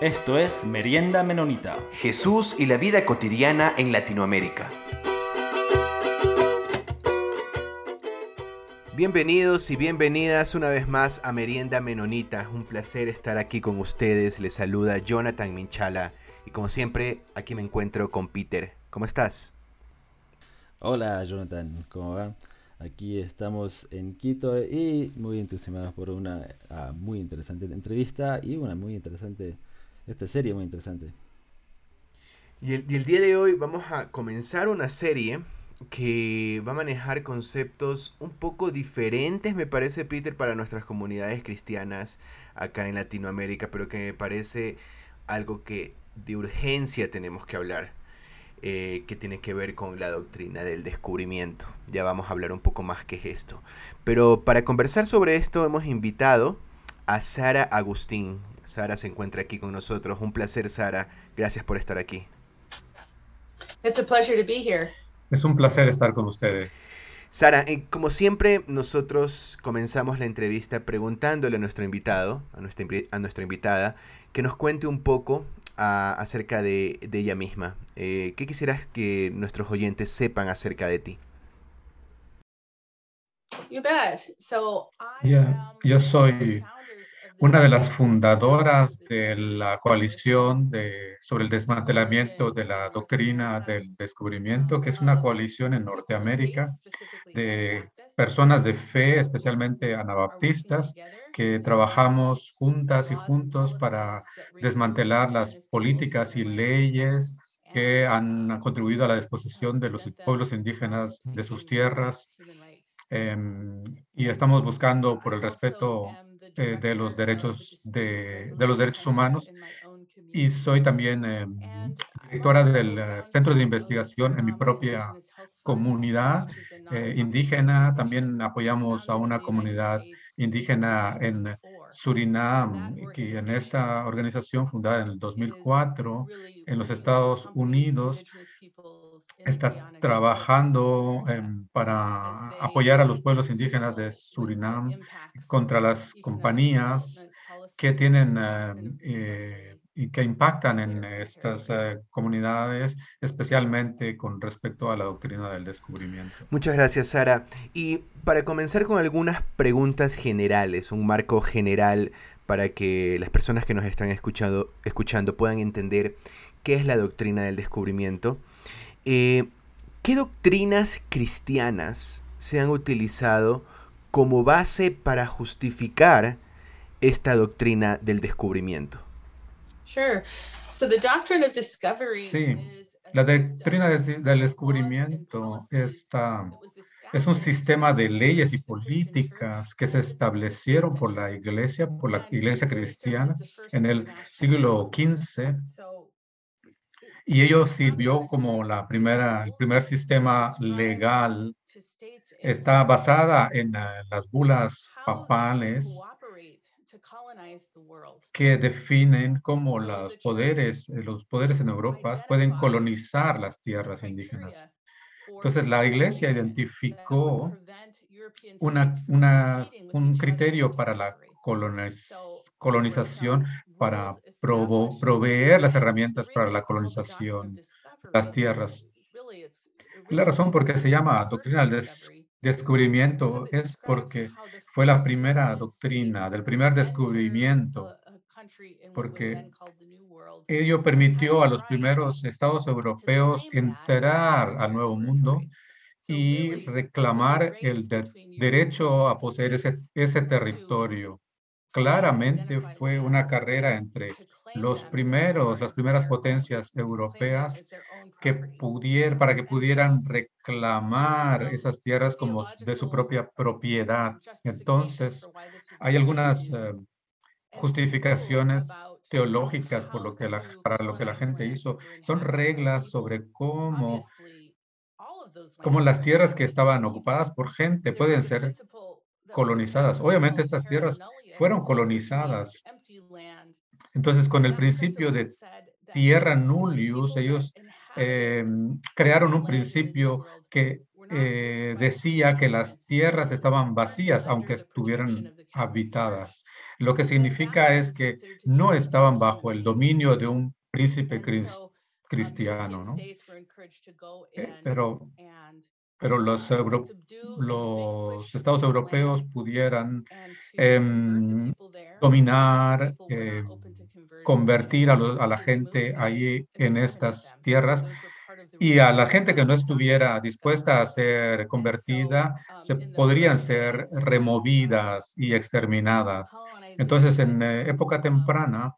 Esto es Merienda Menonita. Jesús y la vida cotidiana en Latinoamérica. Bienvenidos y bienvenidas una vez más a Merienda Menonita. Un placer estar aquí con ustedes. Les saluda Jonathan Minchala. Y como siempre, aquí me encuentro con Peter. ¿Cómo estás? Hola Jonathan, ¿cómo va? Aquí estamos en Quito y muy entusiasmados por una ah, muy interesante entrevista y una muy interesante, esta serie muy interesante. Y el, día de hoy vamos a comenzar una serie que va a manejar conceptos un poco diferentes, me parece, Peter, para nuestras comunidades cristianas acá en Latinoamérica, pero que me parece algo que de urgencia tenemos que hablar. Eh, que tiene que ver con la doctrina del descubrimiento. Ya vamos a hablar un poco más que es esto. Pero para conversar sobre esto hemos invitado a Sara Agustín. Sara se encuentra aquí con nosotros. Un placer, Sara. Gracias por estar aquí. It's a pleasure to be here. Es un placer estar con ustedes. Sara, eh, como siempre, nosotros comenzamos la entrevista preguntándole a nuestro invitado, a nuestra, a nuestra invitada, que nos cuente un poco a, acerca de, de, ella misma. Eh, ¿Qué quisieras que nuestros oyentes sepan acerca de ti? You bet. So I Yeah, yo soy una de las fundadoras de la coalición de, sobre el desmantelamiento de la doctrina del descubrimiento, que es una coalición en Norteamérica de personas de fe, especialmente anabaptistas, que trabajamos juntas y juntos para desmantelar las políticas y leyes que han contribuido a la disposición de los pueblos indígenas de sus tierras. Eh, y estamos buscando por el respeto eh, de los derechos de, los derechos humanos y soy también eh, directora del uh, centro de investigación en mi propia comunidad eh, indígena. También apoyamos a una comunidad indígena en Surinam, que en esta organización fundada en el 2004 en los Estados Unidos está trabajando eh, para apoyar a los pueblos indígenas de Surinam contra las compañías que tienen eh, y que impactan en estas uh, comunidades, especialmente con respecto a la doctrina del descubrimiento. Muchas gracias, Sara. Y para comenzar con algunas preguntas generales, un marco general para que las personas que nos están escuchando, escuchando puedan entender qué es la doctrina del descubrimiento. Eh, ¿Qué doctrinas cristianas se han utilizado como base para justificar esta doctrina del descubrimiento? Sure. So the doctrine of discovery Sí, la doctrina del descubrimiento está, es un sistema de leyes y políticas que se establecieron por la iglesia, por la iglesia cristiana en el siglo XV y ello sirvió como la primera, el primer sistema legal. Está basada en uh, las bulas papales que definen cómo los poderes, los poderes en Europa pueden colonizar las tierras indígenas. Entonces, la iglesia identificó una, una, un criterio para la coloniz colonización para provo proveer las herramientas para la colonización de las tierras. La razón por qué se llama doctrina del des descubrimiento es porque fue la primera doctrina del primer descubrimiento, porque ello permitió a los primeros estados europeos entrar al nuevo mundo y reclamar el de derecho a poseer ese, ese territorio claramente fue una carrera entre los primeros, las primeras potencias europeas que pudieran, para que pudieran reclamar esas tierras como de su propia propiedad. Entonces, hay algunas uh, justificaciones teológicas por lo que la, para lo que la gente hizo. Son reglas sobre cómo, cómo las tierras que estaban ocupadas por gente pueden ser colonizadas. Obviamente estas tierras fueron colonizadas. Entonces, con el principio de tierra nullius, ellos eh, crearon un principio que eh, decía que las tierras estaban vacías, aunque estuvieran habitadas. Lo que significa es que no estaban bajo el dominio de un príncipe cristiano, ¿no? Eh, pero, pero los, los estados europeos pudieran em, dominar, em, convertir a, a la gente ahí en estas tierras y a la gente que no estuviera dispuesta a ser convertida, se podrían ser removidas y exterminadas. Entonces, en eh, época temprana,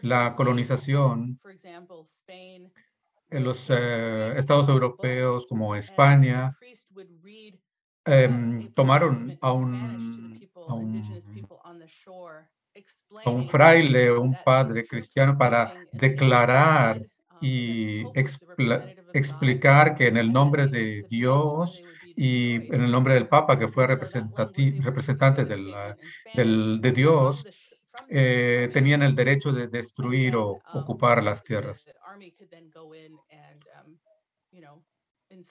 la colonización en los eh, estados europeos como España em, tomaron a un, a un, a un fraile, un padre cristiano para declarar y explicar que en el nombre de Dios y en el nombre del Papa, que fue representante del, de Dios, eh, tenían el derecho de destruir o ocupar las tierras.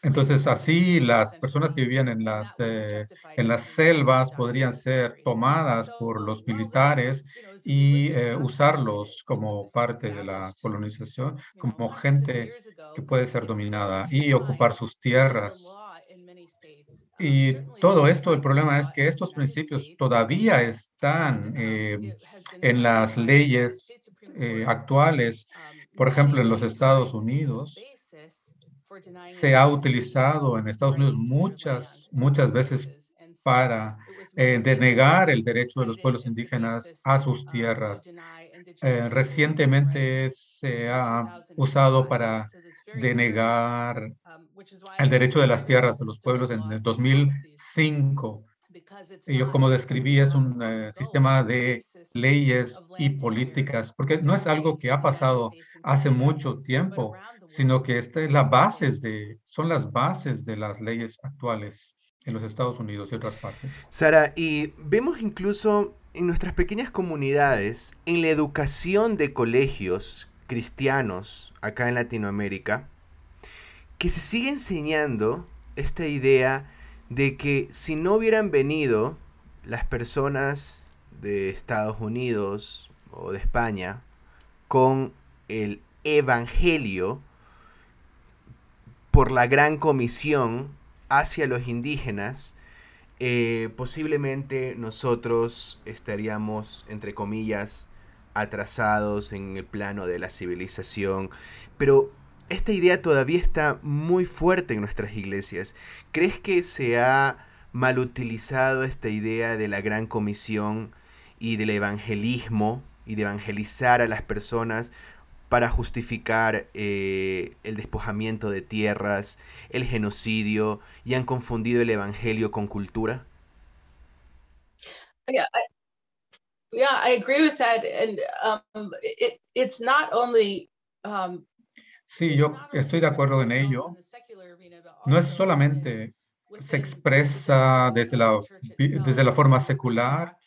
Entonces, así las personas que vivían en las, eh, en las selvas podrían ser tomadas por los militares y eh, usarlos como parte de la colonización, como gente que puede ser dominada y ocupar sus tierras. Y todo esto, el problema es que estos principios todavía están eh, en las leyes actuales, por ejemplo, en los Estados Unidos se ha utilizado en Estados Unidos muchas, muchas veces para eh, denegar el derecho de los pueblos indígenas a sus tierras. Eh, recientemente se ha usado para denegar el derecho de las tierras de los pueblos en el 2005. Y yo, como describí, es un eh, sistema de leyes y políticas, porque no es algo que ha pasado hace mucho tiempo, sino que esta es la bases de, son las bases de las leyes actuales en los Estados Unidos y otras partes. Sara, y vemos incluso en nuestras pequeñas comunidades, en la educación de colegios cristianos acá en Latinoamérica, que se sigue enseñando esta idea de que si no hubieran venido las personas de Estados Unidos o de España con el Evangelio, por la gran comisión hacia los indígenas, eh, posiblemente nosotros estaríamos, entre comillas, atrasados en el plano de la civilización, pero esta idea todavía está muy fuerte en nuestras iglesias. ¿Crees que se ha mal utilizado esta idea de la gran comisión y del evangelismo y de evangelizar a las personas para justificar eh, el despojamiento de tierras, el genocidio, y han confundido el evangelio con cultura? Yeah, I agree with that, and um, it, it's not only. Um, sí, yo estoy de acuerdo en ello. No es solamente se expresa desde la, desde la forma secular,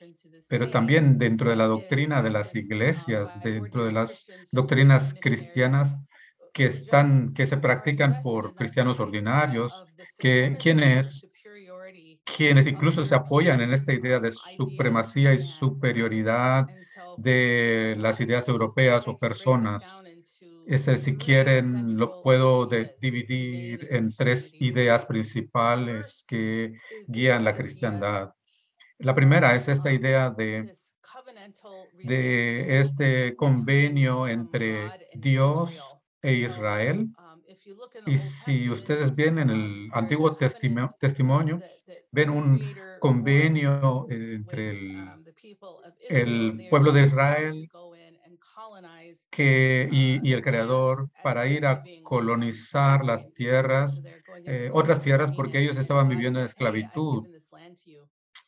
pero también dentro de la doctrina de las iglesias, dentro de las doctrinas cristianas que, están, que se practican por cristianos ordinarios, que quienes, quienes incluso se apoyan en esta idea de supremacía y superioridad de las ideas europeas o personas. Ese, si quieren, lo puedo dividir en tres ideas principales que guían la cristiandad. La primera es esta idea de, de este convenio entre Dios e Israel. Y si ustedes ven en el Antiguo Testimonio, ven un convenio entre el, el pueblo de Israel que, y, el Creador para ir a colonizar las tierras, eh, otras tierras, porque ellos estaban viviendo en esclavitud.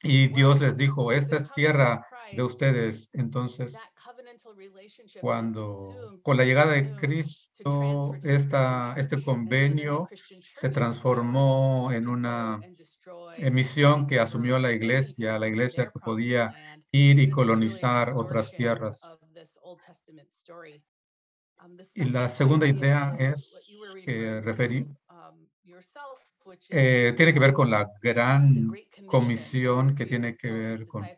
Y Dios les dijo, esta es tierra de ustedes. Entonces, cuando con la llegada de Cristo, esta, este convenio se transformó en una emisión que asumió la iglesia, la iglesia que podía ir y colonizar otras tierras. Y la segunda idea es que referí, eh, tiene que ver con la gran comisión que tiene que ver con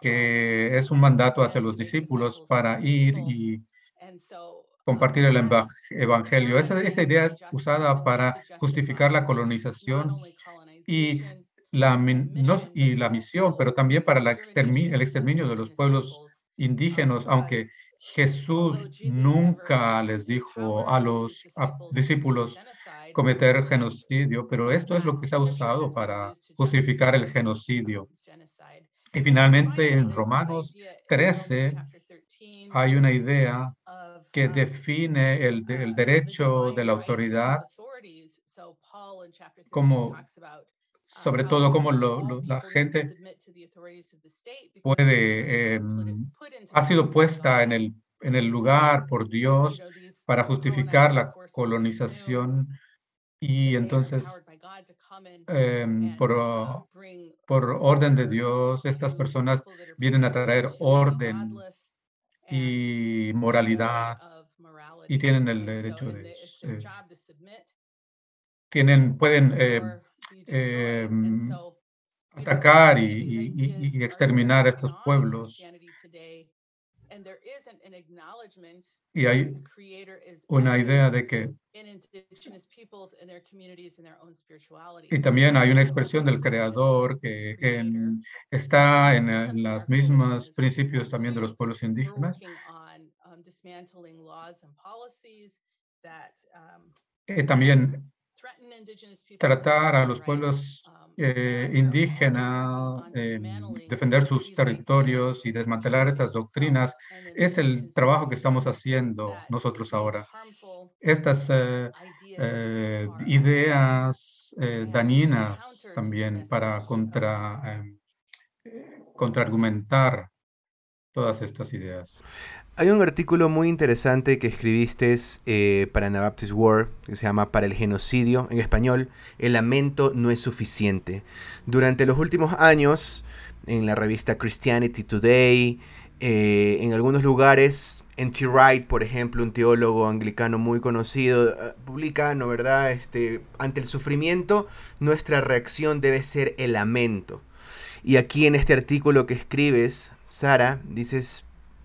que es un mandato hacia los discípulos para ir y compartir el evangelio. Esa, esa idea es usada para justificar la colonización y la, y la misión, pero también para el exterminio de los pueblos indígenas, aunque Jesús nunca les dijo a los discípulos cometer genocidio, pero esto es lo que se ha usado para justificar el genocidio. Y finalmente en Romanos 13 hay una idea que define el, el derecho de la autoridad como sobre todo cómo la gente puede, em, ha sido puesta en el, en el lugar por Dios para justificar la colonización y entonces em, por, por orden de Dios estas personas vienen a traer orden y moralidad y tienen el derecho de eh, tienen pueden eh, Em, atacar y, exterminar a estos pueblos. Y hay una idea de que... Y también hay una expresión del creador que está en, los mismos principios también de los pueblos indígenas. Eh, también tratar a los pueblos um, eh, indígenas, em, defender sus territorios y desmantelar estas doctrinas, es el trabajo que estamos haciendo nosotros ahora. Estas eh, eh, ideas dañinas también para contra, em, contraargumentar todas estas ideas. Hay un artículo muy interesante que escribiste eh, para Anabaptist War, que se llama Para el genocidio, en español, El lamento no es suficiente. Durante los últimos años, en la revista Christianity Today, eh, en algunos lugares, N.T. Wright, por ejemplo, un teólogo anglicano muy conocido, eh, publica, ¿no verdad? Este, ante el sufrimiento, nuestra reacción debe ser el lamento. Y aquí en este artículo que escribes, Sara, dices,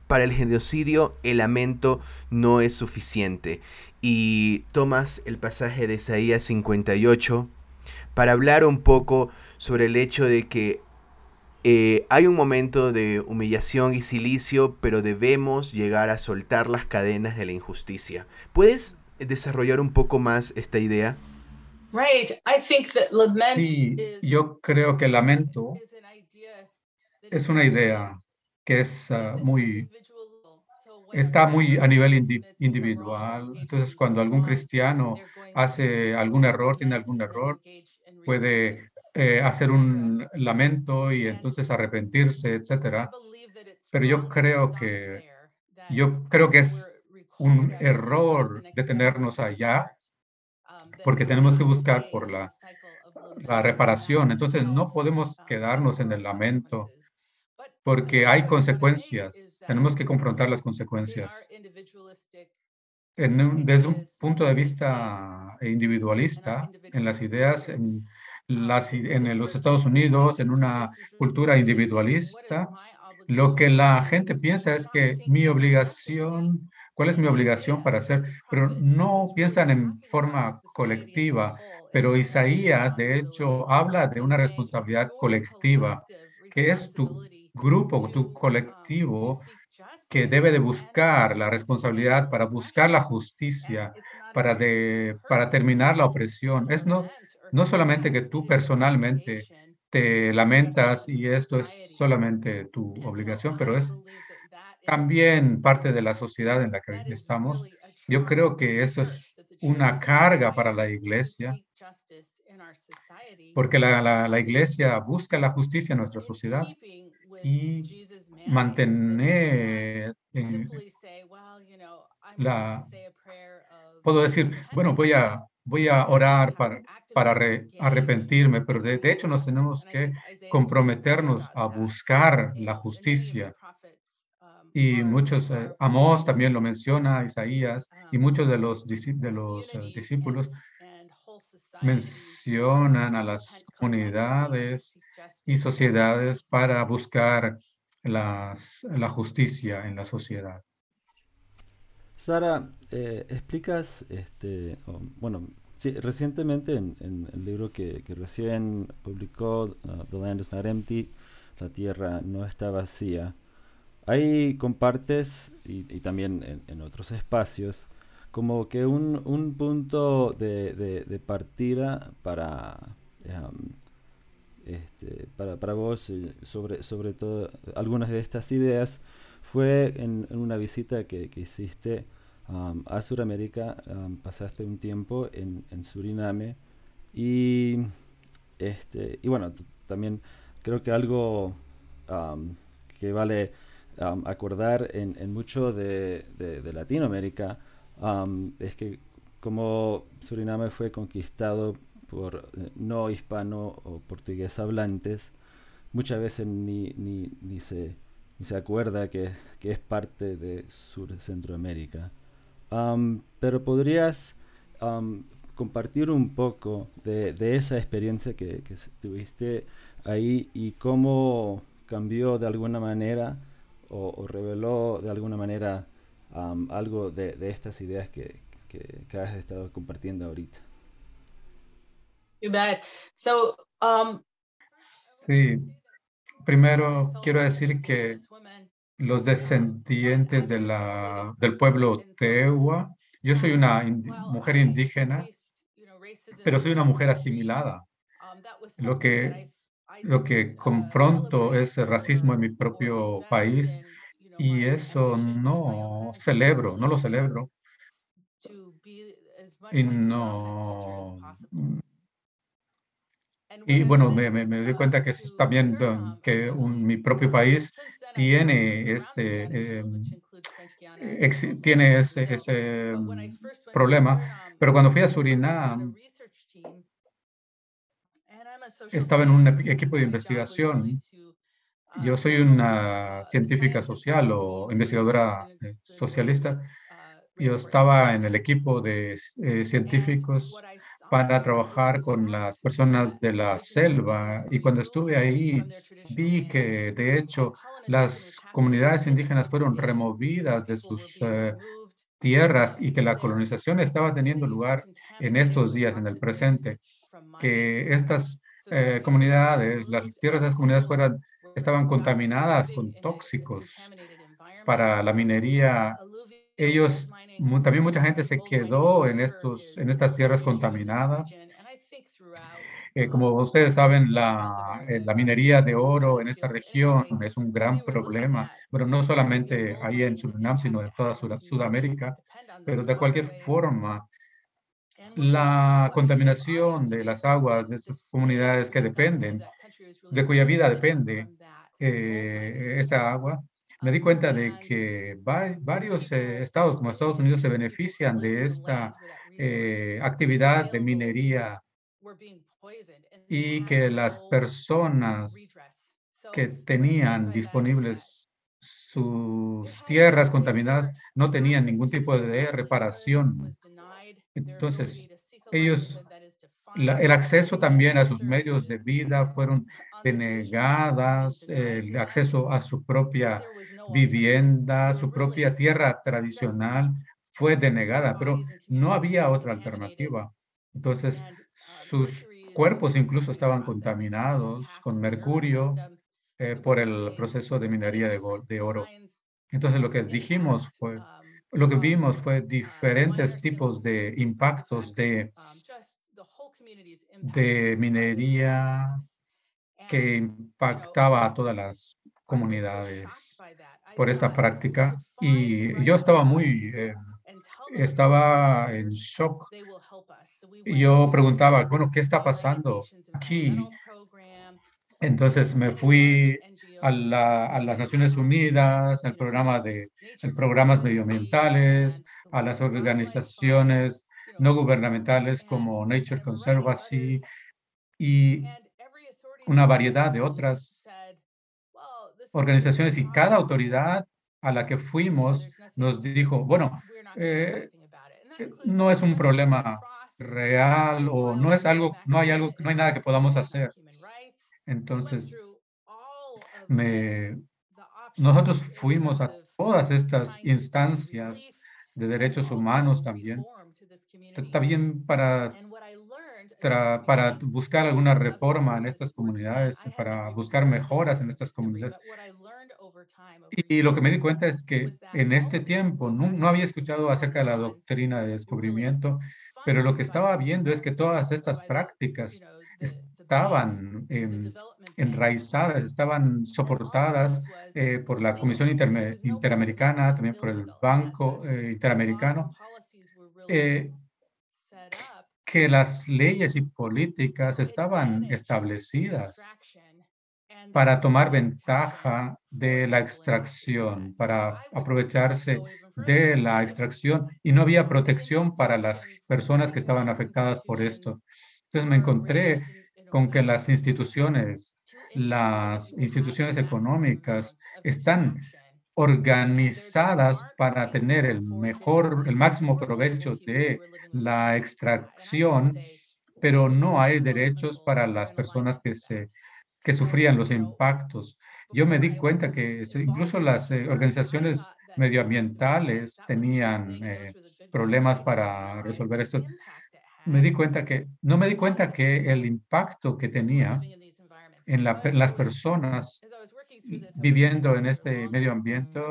para el genocidio el lamento no es suficiente. Y tomas el pasaje de Isaías 58 para hablar un poco sobre el hecho de que eh, hay un momento de humillación y silicio, pero debemos llegar a soltar las cadenas de la injusticia. ¿Puedes desarrollar un poco más esta idea? sí, yo creo que el lamento es una idea que es ah, muy, está muy a nivel individual. Entonces, cuando algún cristiano hace algún error, tiene algún error, puede eh, hacer un lamento y entonces arrepentirse, etcétera. Pero yo creo que yo creo que es un error detenernos allá porque tenemos que buscar por la, la reparación. Entonces no podemos quedarnos en el lamento porque hay consecuencias. Tenemos que confrontar las consecuencias. desde un punto de vista individualista, en las ideas, en, las, en los Estados Unidos, en una cultura individualista, lo que la gente piensa es que mi obligación, ¿cuál es mi obligación para hacer? Pero no piensan en forma colectiva. Pero Isaías, de hecho, habla de una responsabilidad colectiva, que es tu grupo, tu colectivo que debe de buscar la responsabilidad para buscar la justicia, para, de, para terminar la opresión. Es no, no solamente que tú personalmente te lamentas y esto es solamente tu obligación, pero es también parte de la sociedad en la que estamos. Yo creo que esto es una carga para la iglesia, porque la, la, la iglesia busca la justicia en nuestra sociedad y mantener la... Puedo decir, bueno, voy a, voy a orar para, para arrepentirme, pero de, hecho nos tenemos que comprometernos a buscar la justicia. Y muchos, eh, Amós también lo menciona, Isaías, y muchos de los, de los eh, discípulos mencionan a las comunidades y sociedades para buscar las, la justicia en la sociedad. Sara, eh, explicas, este, bueno, sí, recientemente en, el libro que, recién publicó, uh, The Land is Not Empty, La Tierra no está vacía, ahí compartes, y, también en, otros espacios, como que un, punto de, partida para, um, este, para, para, vos, sobre, sobre todo algunas de estas ideas, fue en, una visita que, hiciste a Sudamérica, pasaste un tiempo en, Suriname y, este, y bueno, también creo que algo que vale acordar en, mucho de, Latinoamérica es que como Suriname fue conquistado por eh, no hispano o portugués hablantes, muchas veces ni, ni, ni se y se acuerda que, es parte de Sur Centroamérica. pero podrías compartir un poco de, esa experiencia que, tuviste ahí y cómo cambió de alguna manera o, reveló de alguna manera algo de, estas ideas que, que, has estado compartiendo ahorita. You bet. So, um, sí, Primero, quiero decir que los descendientes de la, del pueblo Tewa, yo soy una mujer indígena, pero soy una mujer asimilada. Lo que, lo que confronto es el racismo en mi propio país y eso no celebro, no lo celebro. Y no, y bueno, me, me, me doy cuenta que también que mi propio país tiene este, em, tiene ese, ese problema. Pero cuando fui a Surinam, estaba en un equipo de investigación. Yo soy una científica social o investigadora eh, socialista. Yo estaba en el equipo de eh, científicos para trabajar con las personas de la selva y cuando estuve ahí vi que de hecho las comunidades indígenas fueron removidas de sus eh, tierras y que la colonización estaba teniendo lugar en estos días, en el presente, que estas eh, comunidades, las tierras de las comunidades fueran, estaban contaminadas con tóxicos para la minería ellos, también mucha gente se quedó en, estos, en estas tierras contaminadas. Eh, como ustedes saben, la, eh, la, minería de oro en esta región es un gran problema, pero no solamente ahí en Surinam, sino en toda Sudamérica. Pero de cualquier forma, la contaminación de las aguas de estas comunidades que dependen, de cuya vida depende eh, esta agua, me di cuenta de que varios eh, estados como Estados Unidos se benefician de esta eh, actividad de minería y que las personas que tenían disponibles sus tierras contaminadas no tenían ningún tipo de reparación. Entonces, ellos, el acceso también a sus medios de vida fueron denegadas, el acceso a su propia vivienda, su propia tierra tradicional fue denegada, pero no había otra alternativa. Entonces, sus cuerpos incluso estaban contaminados con mercurio eh, por el proceso de minería de, de oro. Entonces, lo que dijimos fue, lo que vimos fue diferentes tipos de impactos de, de minería que impactaba a todas las comunidades por esta práctica. y yo estaba muy, eh, estaba en shock. Y yo preguntaba, bueno, ¿qué está pasando aquí? Entonces me fui a, las Naciones Unidas, al programa de programas medioambientales, a las organizaciones no gubernamentales como Nature Conservancy y una variedad de otras organizaciones y cada autoridad a la que fuimos nos dijo, bueno, eh, no es un problema real o no es algo, no hay algo, no hay nada que podamos hacer. Entonces, nosotros fuimos a todas estas instancias de derechos humanos también, también para, para buscar alguna reforma en estas comunidades, para buscar mejoras en estas comunidades. Y lo que me di cuenta es que en este tiempo no, no había escuchado acerca de la doctrina de descubrimiento, pero lo que estaba viendo es que todas estas prácticas estaban enraizadas, estaban soportadas eh, por la Comisión Interamericana, también por el Banco eh, Interamericano, eh, que las leyes y políticas estaban establecidas para tomar ventaja de la extracción, para aprovecharse de la extracción y no había protección para las personas que estaban afectadas por esto. Entonces me encontré con que las instituciones, las instituciones económicas están organizadas para tener el mejor, el máximo provecho de la extracción, pero no hay derechos para las personas que se que sufrían los impactos. Yo me di cuenta que incluso las eh, organizaciones medioambientales tenían eh, problemas para resolver esto. Me di cuenta que, no me di cuenta que el impacto que tenía en, las personas viviendo en este medio ambiente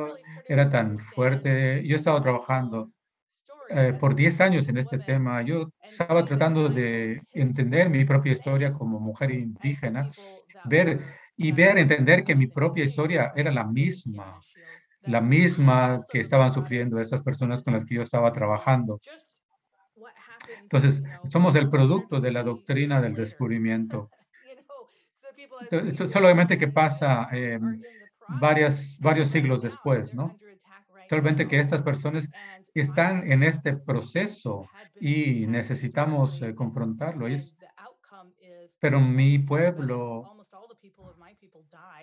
era tan fuerte. Yo he estado trabajando eh, por 10 años en este tema. Yo estaba tratando de entender mi propia historia como mujer indígena ver y ver, entender que mi propia historia era la misma, la misma que estaban sufriendo esas personas con las que yo estaba trabajando. Entonces, somos el producto de la doctrina del descubrimiento. Solamente que pasa eh, varias, varios siglos después, ¿no? Solamente que estas personas están en este proceso y necesitamos eh, confrontarlo. Pero mi pueblo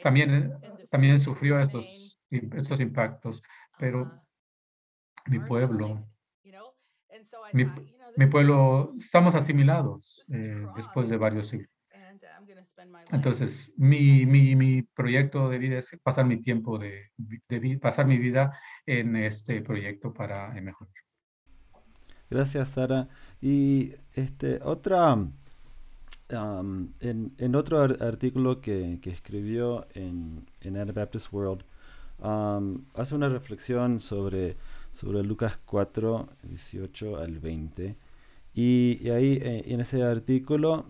también, también sufrió estos, estos impactos, pero uh-huh. mi pueblo, mi, mi pueblo, estamos asimilados eh, después de varios siglos. Entonces, mi, mi, mi, proyecto de vida es pasar mi tiempo de, de, pasar mi vida en este proyecto para mejorar. Gracias, Sara. Y este otra en, otro artículo que, escribió en, en Anabaptist World, hace una reflexión sobre, sobre Lucas 4, 18 al 20. Y, ahí eh, en ese artículo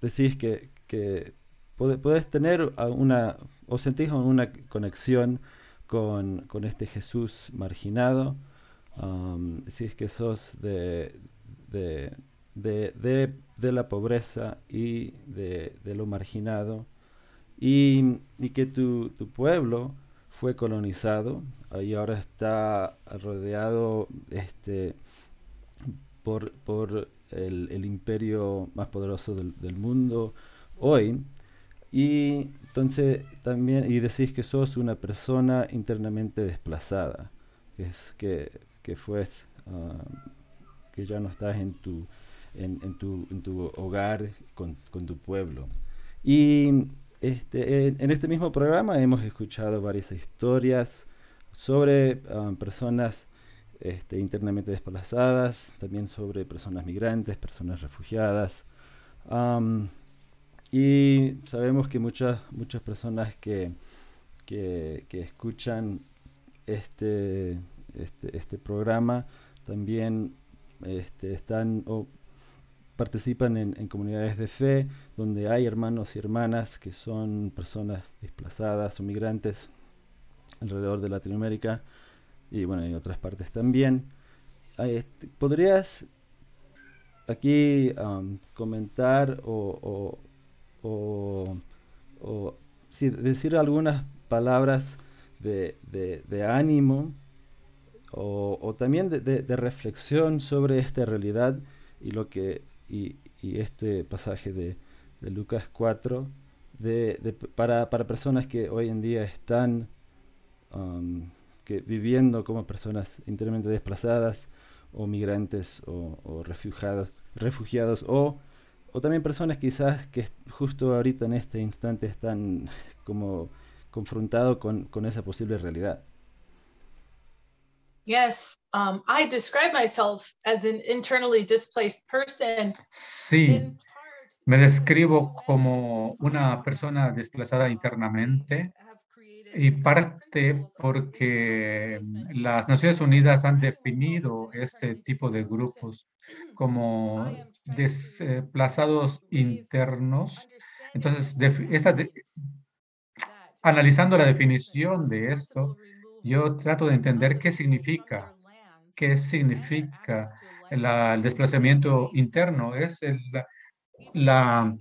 decís que, que puedes tener una, o sentís una conexión con, este Jesús marginado, si es que sos de, de, la pobreza y de, lo marginado, y, que tu, pueblo fue colonizado y ahora está rodeado este, por, por el, imperio más poderoso del, mundo hoy. Y entonces también, y decís que sos una persona internamente desplazada, que es que, que ah, que ya no estás en tu, en, tu, en tu, hogar, con, con, tu pueblo. Y este, en, este mismo programa hemos escuchado varias historias sobre um, personas este, internamente desplazadas, también sobre personas migrantes, personas refugiadas. Um, y sabemos que muchas, muchas personas que, que, escuchan este, este, este programa también este, están participan en, comunidades de fe donde hay hermanos y hermanas que son personas desplazadas o migrantes alrededor de Latinoamérica y bueno, en otras partes también. Este, ¿Podrías aquí um, comentar o, decir algunas palabras de, ánimo o, también de reflexión sobre esta realidad y lo que y, este pasaje de, Lucas 4 de, para, personas que hoy en día están um, que viviendo como personas internamente desplazadas o migrantes o, refugiados, refugiados o, o, también personas quizás que justo ahorita en este instante están como confrontados con, con esa posible realidad. Yes, um, I describe myself as an internally displaced person. Sí, me describo como una persona desplazada internamente y parte porque las Naciones Unidas han definido este tipo de grupos como desplazados internos. Entonces, analizando la definición de esto, yo trato de entender qué significa, qué significa el desplazamiento interno. Es el, la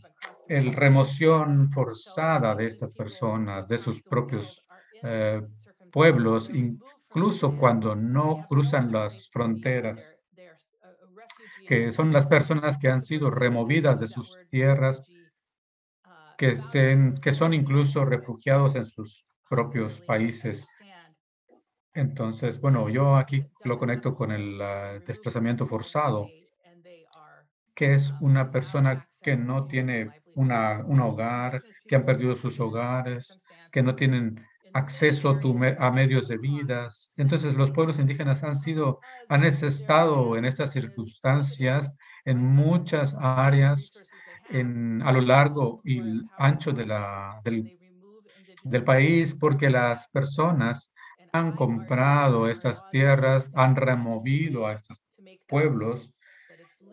remoción forzada de estas personas, de sus propios eh, pueblos, incluso cuando no cruzan las fronteras, que son las personas que han sido removidas de sus tierras, que, estén, que son incluso refugiados en sus propios países. Entonces, bueno, yo aquí lo conecto con el ah, desplazamiento forzado, que es una persona que no tiene una, un hogar, que han perdido sus hogares, que no tienen acceso a, medios de vida. Entonces, los pueblos indígenas han sido, han estado en estas circunstancias en muchas áreas en, a lo largo y ancho de la, del, del país porque las personas han comprado estas tierras, han removido a estos pueblos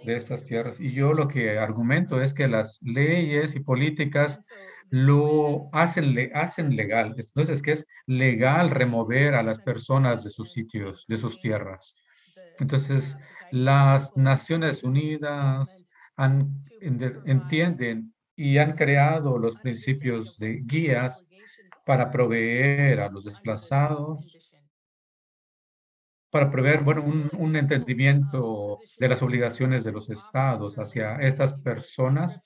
de estas tierras. Y yo lo que argumento es que las leyes y políticas lo hacen, le, hacen legal. Entonces, que es legal remover a las personas de sus sitios, de sus tierras. Entonces, las Naciones Unidas han, entienden y han creado los principios de guías para proveer a los desplazados para prever bueno, un, entendimiento de las obligaciones de los estados hacia estas personas.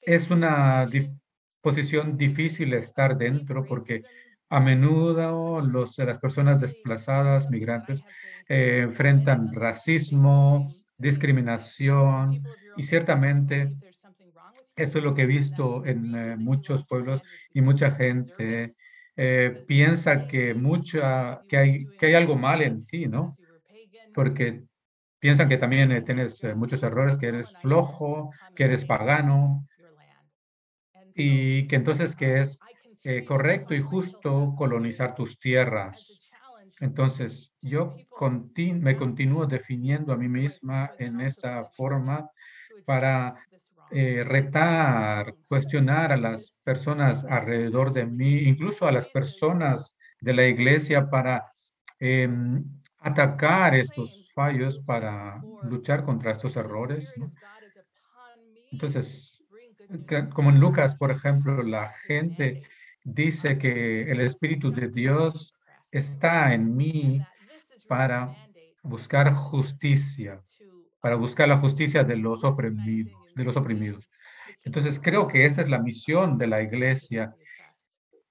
Es una posición difícil estar dentro porque a menudo los, las personas desplazadas, migrantes, eh, enfrentan racismo, discriminación y ciertamente esto es lo que he visto en eh, muchos pueblos y mucha gente eh, piensa que, mucha, que, hay, que hay algo mal en ti, ¿no? Porque piensan que también eh, tienes eh, muchos errores, que eres flojo, que eres pagano, y que entonces que es correcto y justo colonizar tus tierras. Entonces, yo me continúo definiendo a mí misma en esta forma para eh, retar, cuestionar a las personas alrededor de mí, incluso a las personas de la iglesia para em, atacar estos fallos, para luchar contra estos errores. Entonces, como en Lucas, por ejemplo, la gente dice que el Espíritu de Dios está en mí para buscar justicia, para buscar la justicia de los oprimidos de los oprimidos. Entonces, creo que esta es la misión de la iglesia,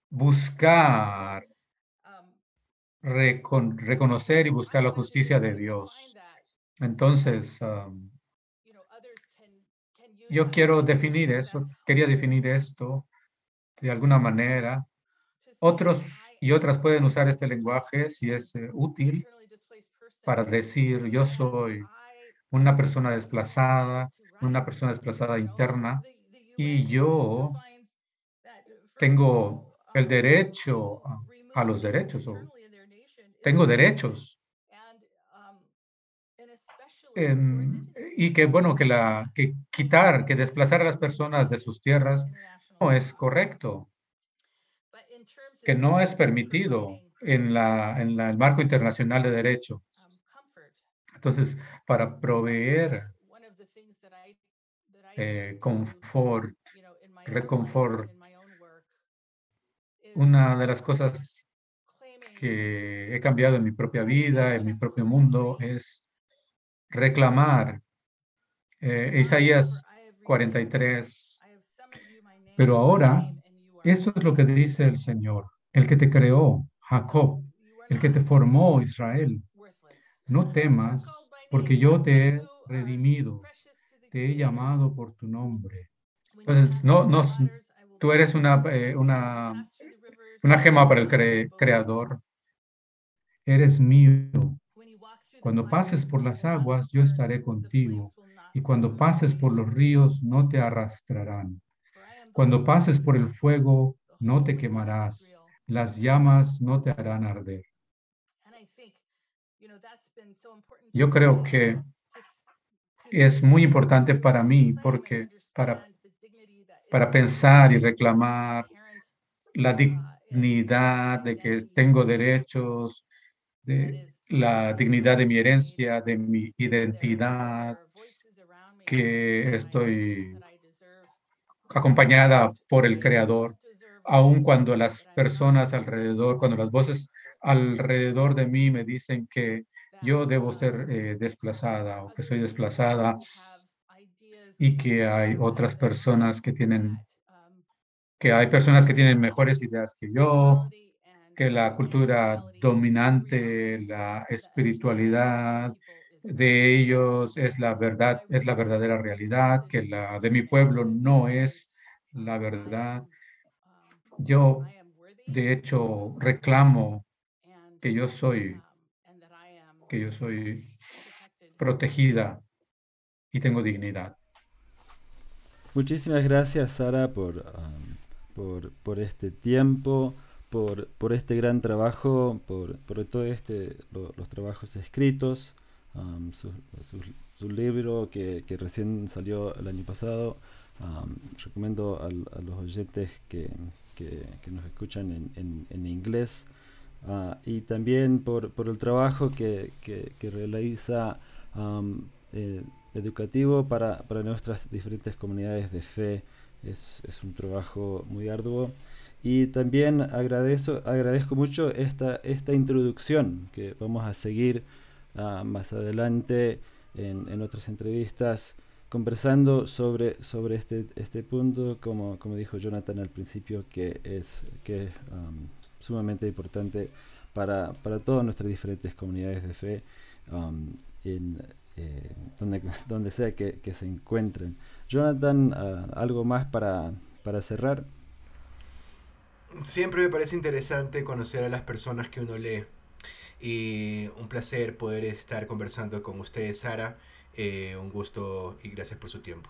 buscar, reconocer y buscar la justicia de Dios. Entonces, yo quiero definir eso, quería definir esto de alguna manera. Otros y otras pueden usar este lenguaje si es eh, útil para decir yo soy una persona desplazada, una persona desplazada interna, y yo tengo el derecho a, los derechos, tengo derechos. y que bueno, que, la, que quitar, que desplazar a las personas de sus tierras no es correcto, que no es permitido en, la, en el marco internacional de derecho. Entonces, para proveer eh, confort, reconfort, una de las cosas que he cambiado en mi propia vida, en mi propio mundo, es reclamar. Eh, Isaías 43. Pero ahora, eso es lo que dice el Señor, el que te creó, Jacob, el que te formó, Israel no temas, porque yo te he redimido, te he llamado por tu nombre. Entonces, no, no, tú eres una, eh, una, una gema para el creador. Eres mío. Cuando pases por las aguas, yo estaré contigo. Y cuando pases por los ríos, no te arrastrarán. Cuando pases por el fuego, no te quemarás. Las llamas no te harán arder. Yo creo que es muy importante para mí porque para, para pensar y reclamar la dignidad de que tengo derechos, de la dignidad de mi herencia, de mi identidad, que estoy acompañada por el Creador, aun cuando las personas alrededor, cuando las voces alrededor de mí me dicen que yo debo ser eh, desplazada o que soy desplazada y que hay otras personas que tienen, que hay personas que tienen mejores ideas que yo, que la cultura dominante, la espiritualidad de ellos es la verdad, es la verdadera realidad, que la de mi pueblo no es la verdad. Yo, de hecho, reclamo que yo soy que yo soy protegida y tengo dignidad. Muchísimas gracias, Sara, por, por, por, este tiempo, por, por, este gran trabajo, por, por todo este, los trabajos escritos, su, libro que, que, recién salió el año pasado. recomiendo a, los oyentes que, que, que nos escuchan en, en, en inglés Ah, y también por, por, el trabajo que, que, que realiza eh, educativo para, para, nuestras diferentes comunidades de fe. Es, es, un trabajo muy arduo. Y también agradezco, agradezco mucho esta, esta introducción que vamos a seguir uh, más adelante en, en, otras entrevistas conversando sobre, sobre este, este punto, como, como dijo Jonathan al principio, que es que um, sumamente importante para, para todas nuestras diferentes comunidades de fe, um, en, eh, donde, donde sea que, que, se encuentren. Jonathan, uh, ¿algo más para, para cerrar? Siempre me parece interesante conocer a las personas que uno lee y un placer poder estar conversando con ustedes, Sara. Eh, un gusto y gracias por su tiempo.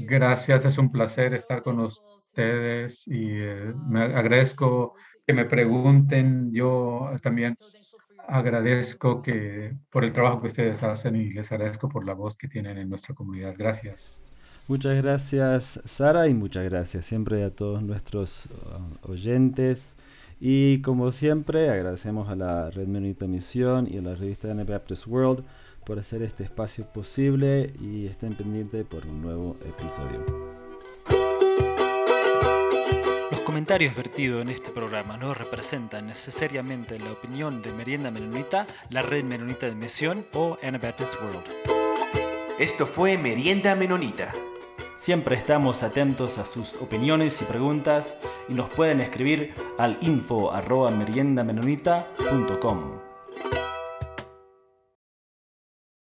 Gracias, es un placer estar con ustedes ustedes y eh, me agradezco que me pregunten. Yo también agradezco que por el trabajo que ustedes hacen y les agradezco por la voz que tienen en nuestra comunidad. Gracias. Muchas gracias Sara y muchas gracias siempre a todos nuestros uh, oyentes. Y como siempre agradecemos a la Red Menonita Misión y a la revista Anabaptist World por hacer este espacio posible y estén pendientes por un nuevo episodio comentarios vertidos en este programa no representan necesariamente la opinión de Merienda Menonita, la Red Menonita de Misión o Anabaptist World. Esto fue Merienda Menonita. Siempre estamos atentos a sus opiniones y preguntas y nos pueden escribir al info arroba meriendamenonita.com.